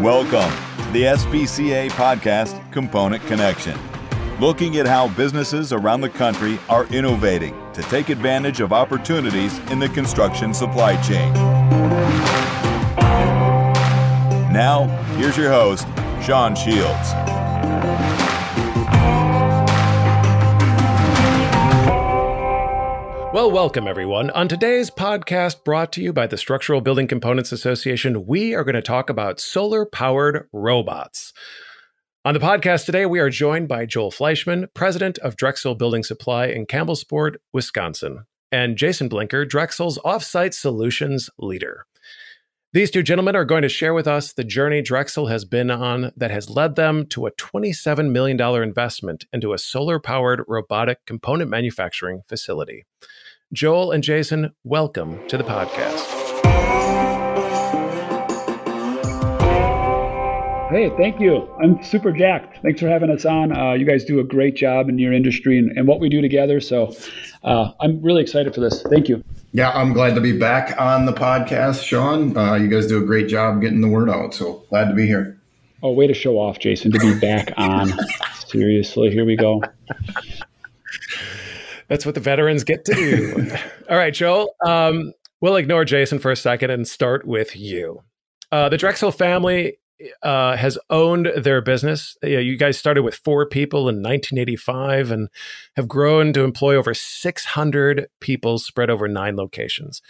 Welcome to the SBCA podcast, Component Connection, looking at how businesses around the country are innovating to take advantage of opportunities in the construction supply chain. Now, here's your host, Sean Shields. Well, welcome everyone. On today's podcast, brought to you by the Structural Building Components Association, we are going to talk about solar powered robots. On the podcast today, we are joined by Joel Fleischman, president of Drexel Building Supply in Campbellsport, Wisconsin, and Jason Blenker, Drexel's offsite solutions leader. These two gentlemen are going to share with us the journey Drexel has been on that has led them to a $27 million investment into a solar powered robotic component manufacturing facility. Joel and Jason, welcome to the podcast. Hey, thank you. I'm super jacked. Thanks for having us on. Uh, you guys do a great job in your industry and, and what we do together. So uh, I'm really excited for this. Thank you. Yeah, I'm glad to be back on the podcast, Sean. Uh, you guys do a great job getting the word out. So glad to be here. Oh, way to show off, Jason, to be back on. Seriously, here we go. That's what the veterans get to do. All right, Joel. Um, we'll ignore Jason for a second and start with you. Uh, the Drexel family uh, has owned their business. You, know, you, guys started with four people in 1985 and have grown to employ over 600 people spread over nine locations.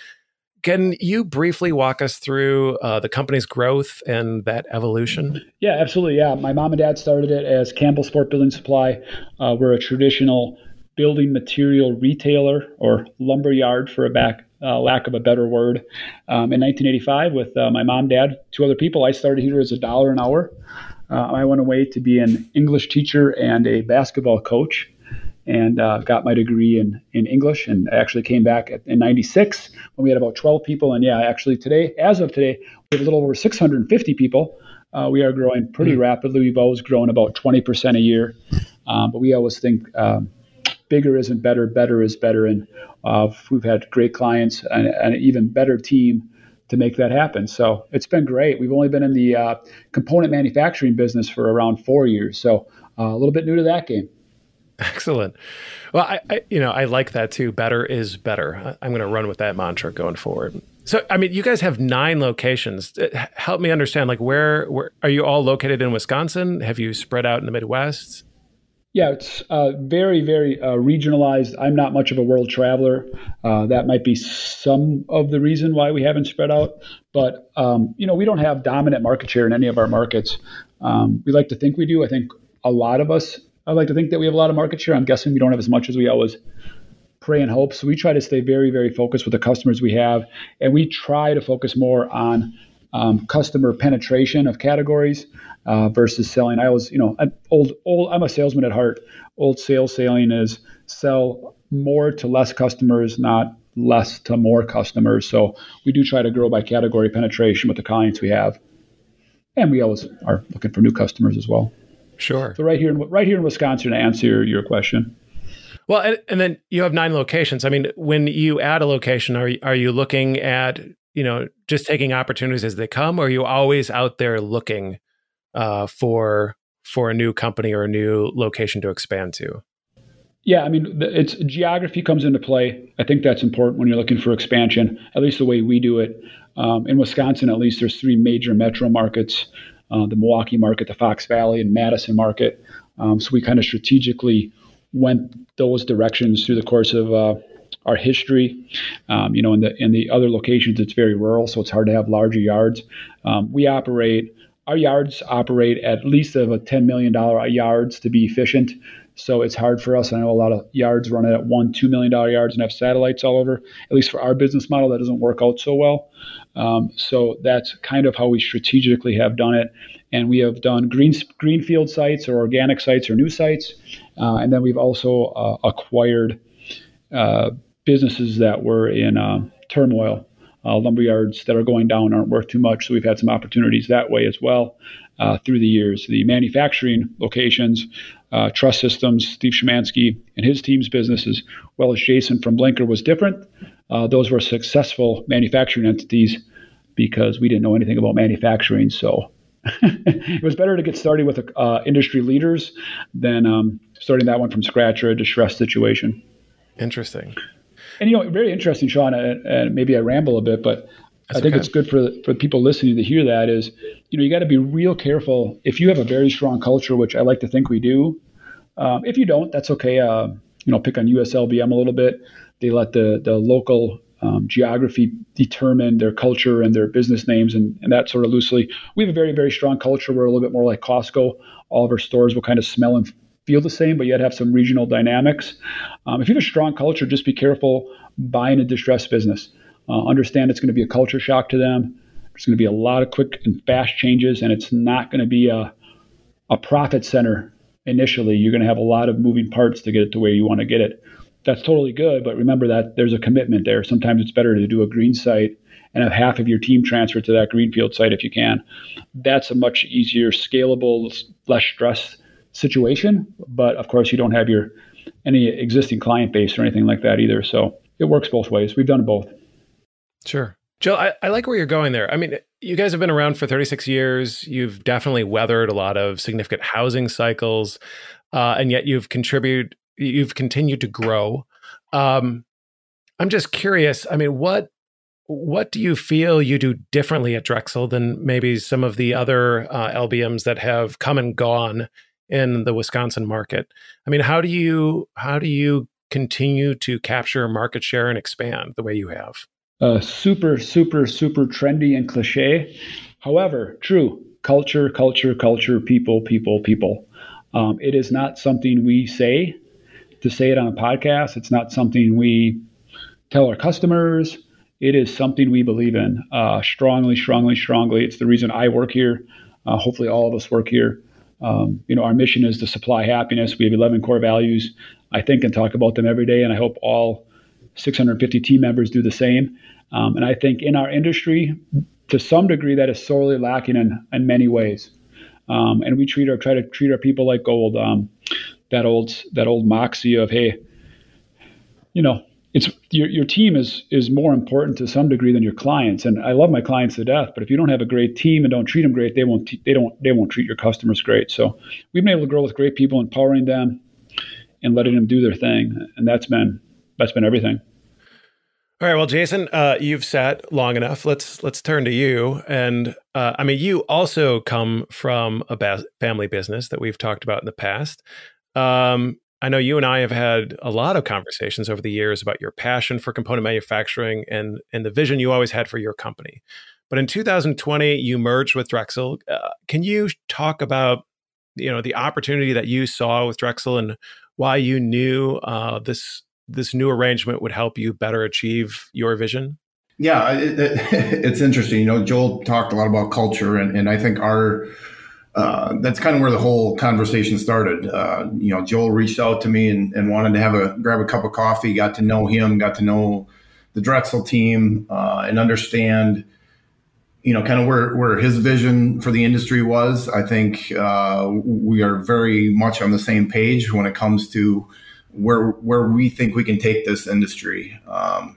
Can you briefly walk us through uh, the company's growth and that evolution? Yeah, absolutely. Yeah, my mom and dad started it as Campbellsport Building Supply. Uh, we're a traditional building material retailer or lumber yard for a back uh, lack of a better word. Um, in 1985, with uh, my mom, dad, two other people, I started here as a dollar an hour. Uh, I went away to be an English teacher and a basketball coach, and uh, got my degree in in English. And I actually came back at, in '96 when we had about 12 people. And yeah, actually today, as of today, we have a little over 650 people. Uh, we are growing pretty mm-hmm. rapidly. We've always grown about 20% a year, um, but we always think. Um, bigger isn't better, better is better. And uh, we've had great clients and, and, an even better team to make that happen. So it's been great. We've only been in the uh, component manufacturing business for around four years, so uh, a little bit new to that game. Excellent. Well, I, I, you know I like that too. Better is better. I'm going to run with that mantra going forward. So, I mean, you guys have nine locations. Uh, help me understand, like, where, where are you all located in Wisconsin? Have you spread out in the Midwest? Yeah, it's uh, very, very uh, regionalized. I'm not much of a world traveler. Uh, that might be some of the reason why we haven't spread out. But um, you know, we don't have dominant market share in any of our markets. Um, we like to think we do. I think a lot of us. I like to think that we have a lot of market share. I'm guessing we don't have as much as we always pray and hope. So we try to stay very, very focused with the customers we have, and we try to focus more on um, customer penetration of categories uh, versus selling. I was, you know, old, old. I'm a salesman at heart. Old sales selling is sell more to less customers, not less to more customers. So we do try to grow by category penetration with the clients we have, and we always are looking for new customers as well. Sure. So right here, in, right here in Wisconsin, to answer your, your question. Well, and, and, then you have nine locations. I mean, when you add a location, are are you looking at you know just taking opportunities as they come, or are you always out there looking uh, for for a new company or a new location to expand to? Yeah, I mean, it's geography comes into play. I think that's important when you're looking for expansion. At least the way we do it um, in Wisconsin, at least there's three major metro markets: uh, the Milwaukee market, the Fox Valley, and Madison market. Um, so we kind of strategically went those directions through the course of uh, our history. Um, you know, in the in the other locations, it's very rural, so it's hard to have larger yards. Um, we operate our yards operate at least of a $10 million yards to be efficient. So it's hard for us. I know a lot of yards run at one, $2 million yards and have satellites all over. At least for our business model, that doesn't work out so well. Um, so that's kind of how we strategically have done it. And we have done green greenfield sites or organic sites or new sites. Uh, and then we've also uh, acquired uh, businesses that were in uh, turmoil uh, lumberyards that are going down aren't worth too much. So we've had some opportunities that way as well uh, through the years. The manufacturing locations, uh, Truss Systems, Steve Szymanski and his team's business, as well as Jason from Blenker, was different. Uh, those were successful manufacturing entities because we didn't know anything about manufacturing. So it was better to get started with uh, industry leaders than um, starting that one from scratch or a distressed situation. Interesting. And you know, very interesting, Sean. And, and maybe I ramble a bit, but That's I think okay. it's good for for people listening to hear that. Is you know, you got to be real careful. If you have a very strong culture, which I like to think we do, um, if you don't, that's okay. Uh, you know, pick on USLBM a little bit. They let the the local um, geography determine their culture and their business names and, and that sort of loosely. We have a very, very strong culture. We're a little bit more like Costco. All of our stores will kind of smell and feel the same, but yet have some regional dynamics. Um, if you have a strong culture, just be careful buying a distressed business. Uh, understand it's going to be a culture shock to them. There's going to be a lot of quick and fast changes, and it's not going to be a, a profit center initially. You're going to have a lot of moving parts to get it to where you want to get it that's totally good. But remember that there's a commitment there. Sometimes it's better to do a green site and have half of your team transfer to that greenfield site if you can. That's a much easier, scalable, less stress situation. But of course, you don't have your any existing client base or anything like that either. So it works both ways. We've done both. Sure. Joe, I, I like where you're going there. I mean, you guys have been around for 36 years. You've definitely weathered a lot of significant housing cycles, uh, and yet you've contributed you've continued to grow. Um, I'm just curious. I mean, what what do you feel you do differently at Drexel than maybe some of the other uh, LBMs that have come and gone in the Wisconsin market? I mean, how do you how do you continue to capture market share and expand the way you have? Uh, super, super, super trendy and cliche. However, true culture, culture, culture, people, people, people. Um, it is not something we say to say it on a podcast. It's not something we tell our customers. It is something we believe in uh, strongly, strongly, strongly. It's the reason I work here. Uh, hopefully, all of us work here. Um, you know, our mission is to supply happiness. We have 11 core values. I think and talk about them every day, and I hope all 650 team members do the same. Um, and I think in our industry, to some degree, that is sorely lacking in, in many ways. Um, and we treat our try to treat our people like gold. Um, that old that old moxie of hey, you know, it's your your team is is more important to some degree than your clients. And I love my clients to death, but if you don't have a great team and don't treat them great, they won't they don't they won't treat your customers great. So we've been able to grow with great people, empowering them, and letting them do their thing, and that's been that's been everything. All right, well, Jason, uh, you've sat long enough. Let's let's turn to you. And uh, I mean, you also come from a ba- family business that we've talked about in the past. Um, I know you and I have had a lot of conversations over the years about your passion for component manufacturing and and the vision you always had for your company. But in 2020, you merged with Drexel. Uh, can you talk about you know the opportunity that you saw with Drexel and why you knew uh, this this new arrangement would help you better achieve your vision? Yeah, it, it, it's interesting. You know, Joel talked a lot about culture, and, and I think our uh, that's kind of where the whole conversation started. Uh, you know, Joel reached out to me and, and, wanted to have a grab a cup of coffee. Got to know him, got to know the Drexel team, uh, and understand, you know, kind of where where his vision for the industry was. I think uh, we are very much on the same page when it comes to where where we think we can take this industry. Um,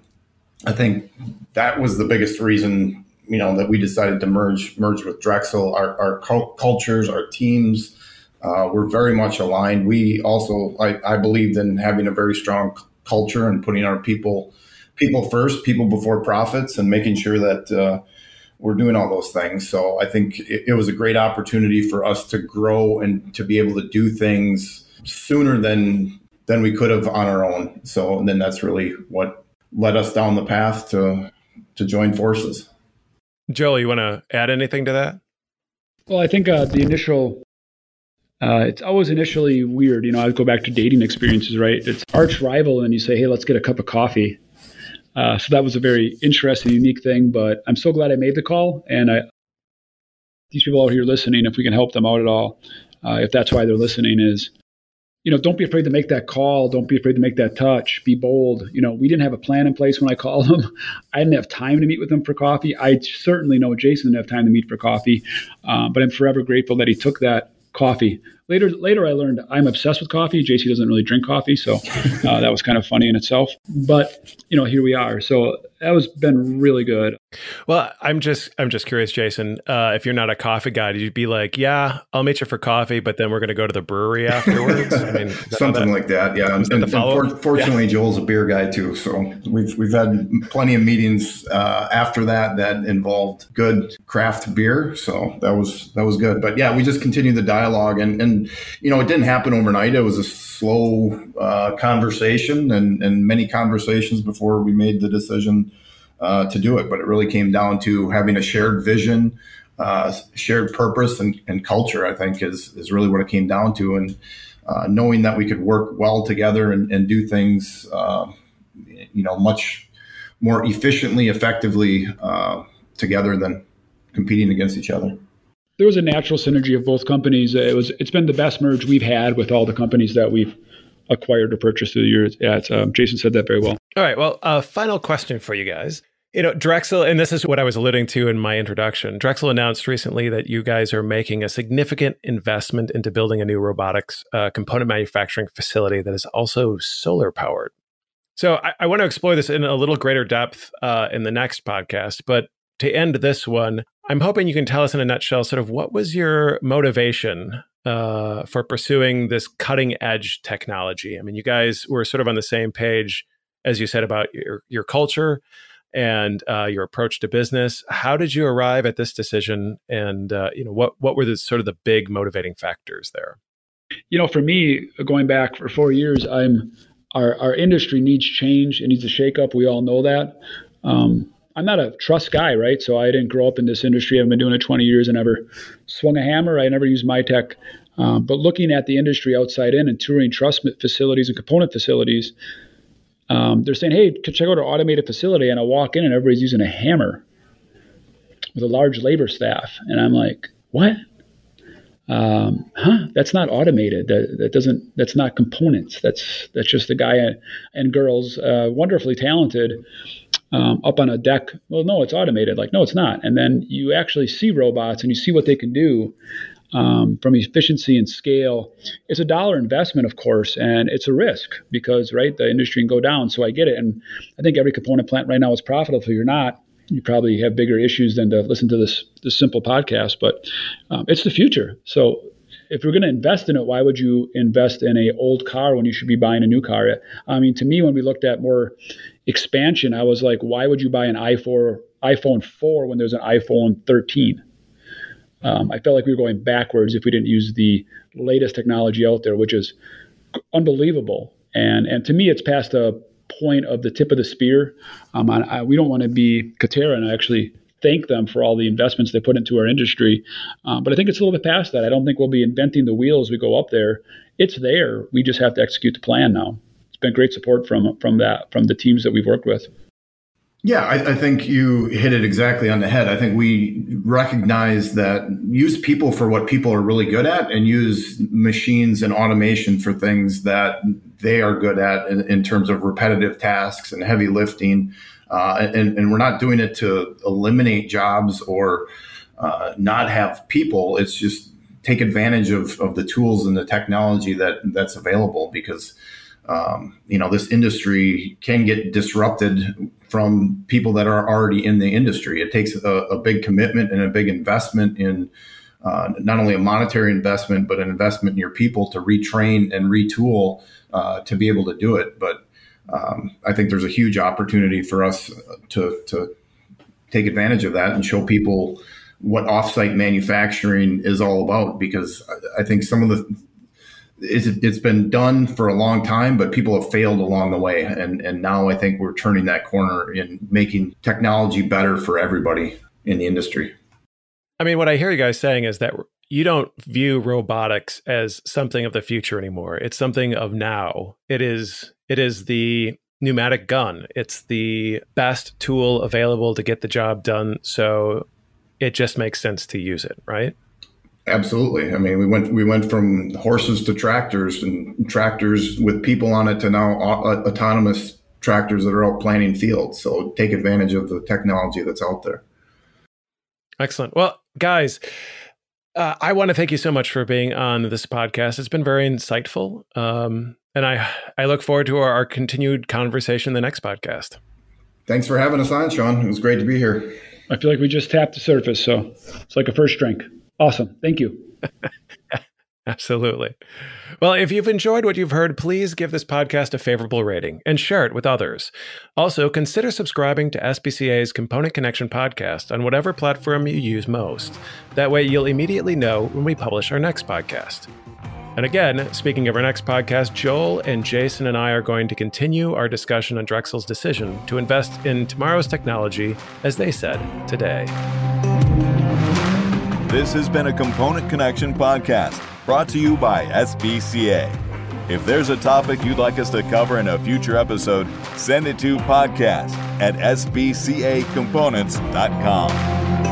I think that was the biggest reason you know that we decided to merge merge with Drexel. Our, our cultures, our teams, uh, we're very much aligned. We also, I, I believed in having a very strong culture and putting our people people first, people before profits, and making sure that uh, we're doing all those things. So I think it, it was a great opportunity for us to grow and to be able to do things sooner than than we could have on our own. So and then that's really what led us down the path to to join forces. Joel, you want to add anything to that? Well, I think uh, the initial, uh, it's always initially weird. You know, I go back to dating experiences, right? It's arch rival, and you say, hey, let's get a cup of coffee. Uh, so that was a very interesting, unique thing. But I'm so glad I made the call. And I, these people out here listening, if we can help them out at all, uh, if that's why they're listening, is you know, don't be afraid to make that call. Don't be afraid to make that touch. Be bold. You know, we didn't have a plan in place when I called him. I didn't have time to meet with him for coffee. I certainly know Jason didn't have time to meet for coffee. Um, but I'm forever grateful that he took that coffee later later I learned I'm obsessed with coffee. JC doesn't really drink coffee, so uh, that was kind of funny in itself. But you know, here we are. So that was been really good. Well, I'm just I'm just curious, Jason. Uh, if you're not a coffee guy, you'd be like, "Yeah, I'll meet you for coffee, but then we're going to go to the brewery afterwards." I mean, something that, like that. Yeah, and, and, and for, fortunately, yeah. Joel's a beer guy too, so we've we've had plenty of meetings uh, after that that involved good craft beer. So that was that was good. But yeah, we just continued the dialogue, and and you know, it didn't happen overnight. It was a slow uh, conversation and and many conversations before we made the decision uh, to do it. But it really came down to having a shared vision, uh, shared purpose, and, and, culture. I think is is really what it came down to, and uh, knowing that we could work well together and, and do things, uh, you know, much more efficiently, effectively uh, together than competing against each other. There was a natural synergy of both companies. It was. It's been the best merge we've had with all the companies that we've acquired or purchased through the years. Yeah, um, Jason said that very well. All right. Well, uh, final question for you guys. You know, Drexel, and this is what I was alluding to in my introduction. Drexel announced recently that you guys are making a significant investment into building a new robotics uh, component manufacturing facility that is also solar powered. So I, I, want to explore this in a little greater depth uh, in the next podcast. But to end this one, I'm hoping you can tell us in a nutshell sort of what was your motivation uh, for pursuing this cutting edge technology? I mean, you guys were sort of on the same page, as you said, about your, your culture and uh, your approach to business. How did you arrive at this decision, and uh, you know what what were the sort of the big motivating factors there? You know, for me, going back for four years, I'm our our industry needs change. It needs a shakeup. We all know that. Um, I'm not a truss guy, right? So I didn't grow up in this industry. I've been doing it 20 years. I never swung a hammer. I never used MiTek. Um, but looking at the industry outside in and touring truss facilities and component facilities, um, they're saying, hey, check out our automated facility. And I walk in and everybody's using a hammer with a large labor staff. And I'm like, what? Um, huh? That's not automated. That, that doesn't. That's not components. That's that's just a guy and girls, uh, wonderfully talented, um, up on a deck. Well, no, it's automated. Like, no, it's not. And then you actually see robots and you see what they can do um, from efficiency and scale. It's a dollar investment, of course, and it's a risk because right the industry can go down. So I get it, and I think every component plant right now is profitable. If you're not, you probably have bigger issues than to listen to this this simple podcast. But um, it's the future. So if you're going to invest in it, why would you invest in a old car when you should be buying a new car? I mean, to me, when we looked at more expansion, I was like, why would you buy an iPhone iPhone 4 when there's an iPhone 13? Um, I felt like we were going backwards if we didn't use the latest technology out there, which is unbelievable. And and to me, it's past a point of the tip of the spear. Um, I, I, we don't want to be Katerra, and I actually thank them for all the investments they put into our industry. Um, but I think it's a little bit past that. I don't think we'll be inventing the wheel as we go up there. It's there. We just have to execute the plan now. Been great support from from that from the teams that we've worked with. Yeah, I, I, think you hit it exactly on the head. I think we recognize that use people for what people are really good at and use machines and automation for things that they are good at in, in terms of repetitive tasks and heavy lifting. Uh, and, and, we're not doing it to eliminate jobs or uh, not have people. It's just take advantage of, of the tools and the technology that that's available because um, you know this industry can get disrupted from people that are already in the industry. It takes a, a big commitment and a big investment in uh, not only a monetary investment, but an investment in your people to retrain and retool uh, to be able to do it. But um, I think there's a huge opportunity for us to, to take advantage of that and show people what offsite manufacturing is all about because I think some of the it's, it's been done for a long time, but people have failed along the way. And, and now I think we're turning that corner in making technology better for everybody in the industry. I mean, what I hear you guys saying is that you don't view robotics as something of the future anymore. It's something of now. It is it is the pneumatic gun. It's the best tool available to get the job done. So it just makes sense to use it, right? Absolutely. I mean, we went we went from horses to tractors, and tractors with people on it to now autonomous tractors that are out planting fields. So take advantage of the technology that's out there. Excellent. Well, guys, Uh, I want to thank you so much for being on this podcast. It's been very insightful. Um, and I, I look forward to our, our continued conversation in the next podcast. Thanks for having us on, Sean. It was great to be here. I feel like we just tapped the surface, so it's like a first drink. Awesome. Thank you. Absolutely. Well, if you've enjoyed what you've heard, please give this podcast a favorable rating and share it with others. Also, consider subscribing to SBCA's Component Connection podcast on whatever platform you use most. That way, you'll immediately know when we publish our next podcast. And again, speaking of our next podcast, Joel and Jason and I are going to continue our discussion on Drexel's decision to invest in tomorrow's technology, as they said today. This has been a Component Connection podcast brought to you by SBCA. If there's a topic you'd like us to cover in a future episode, send it to podcast at sbcacomponents.com.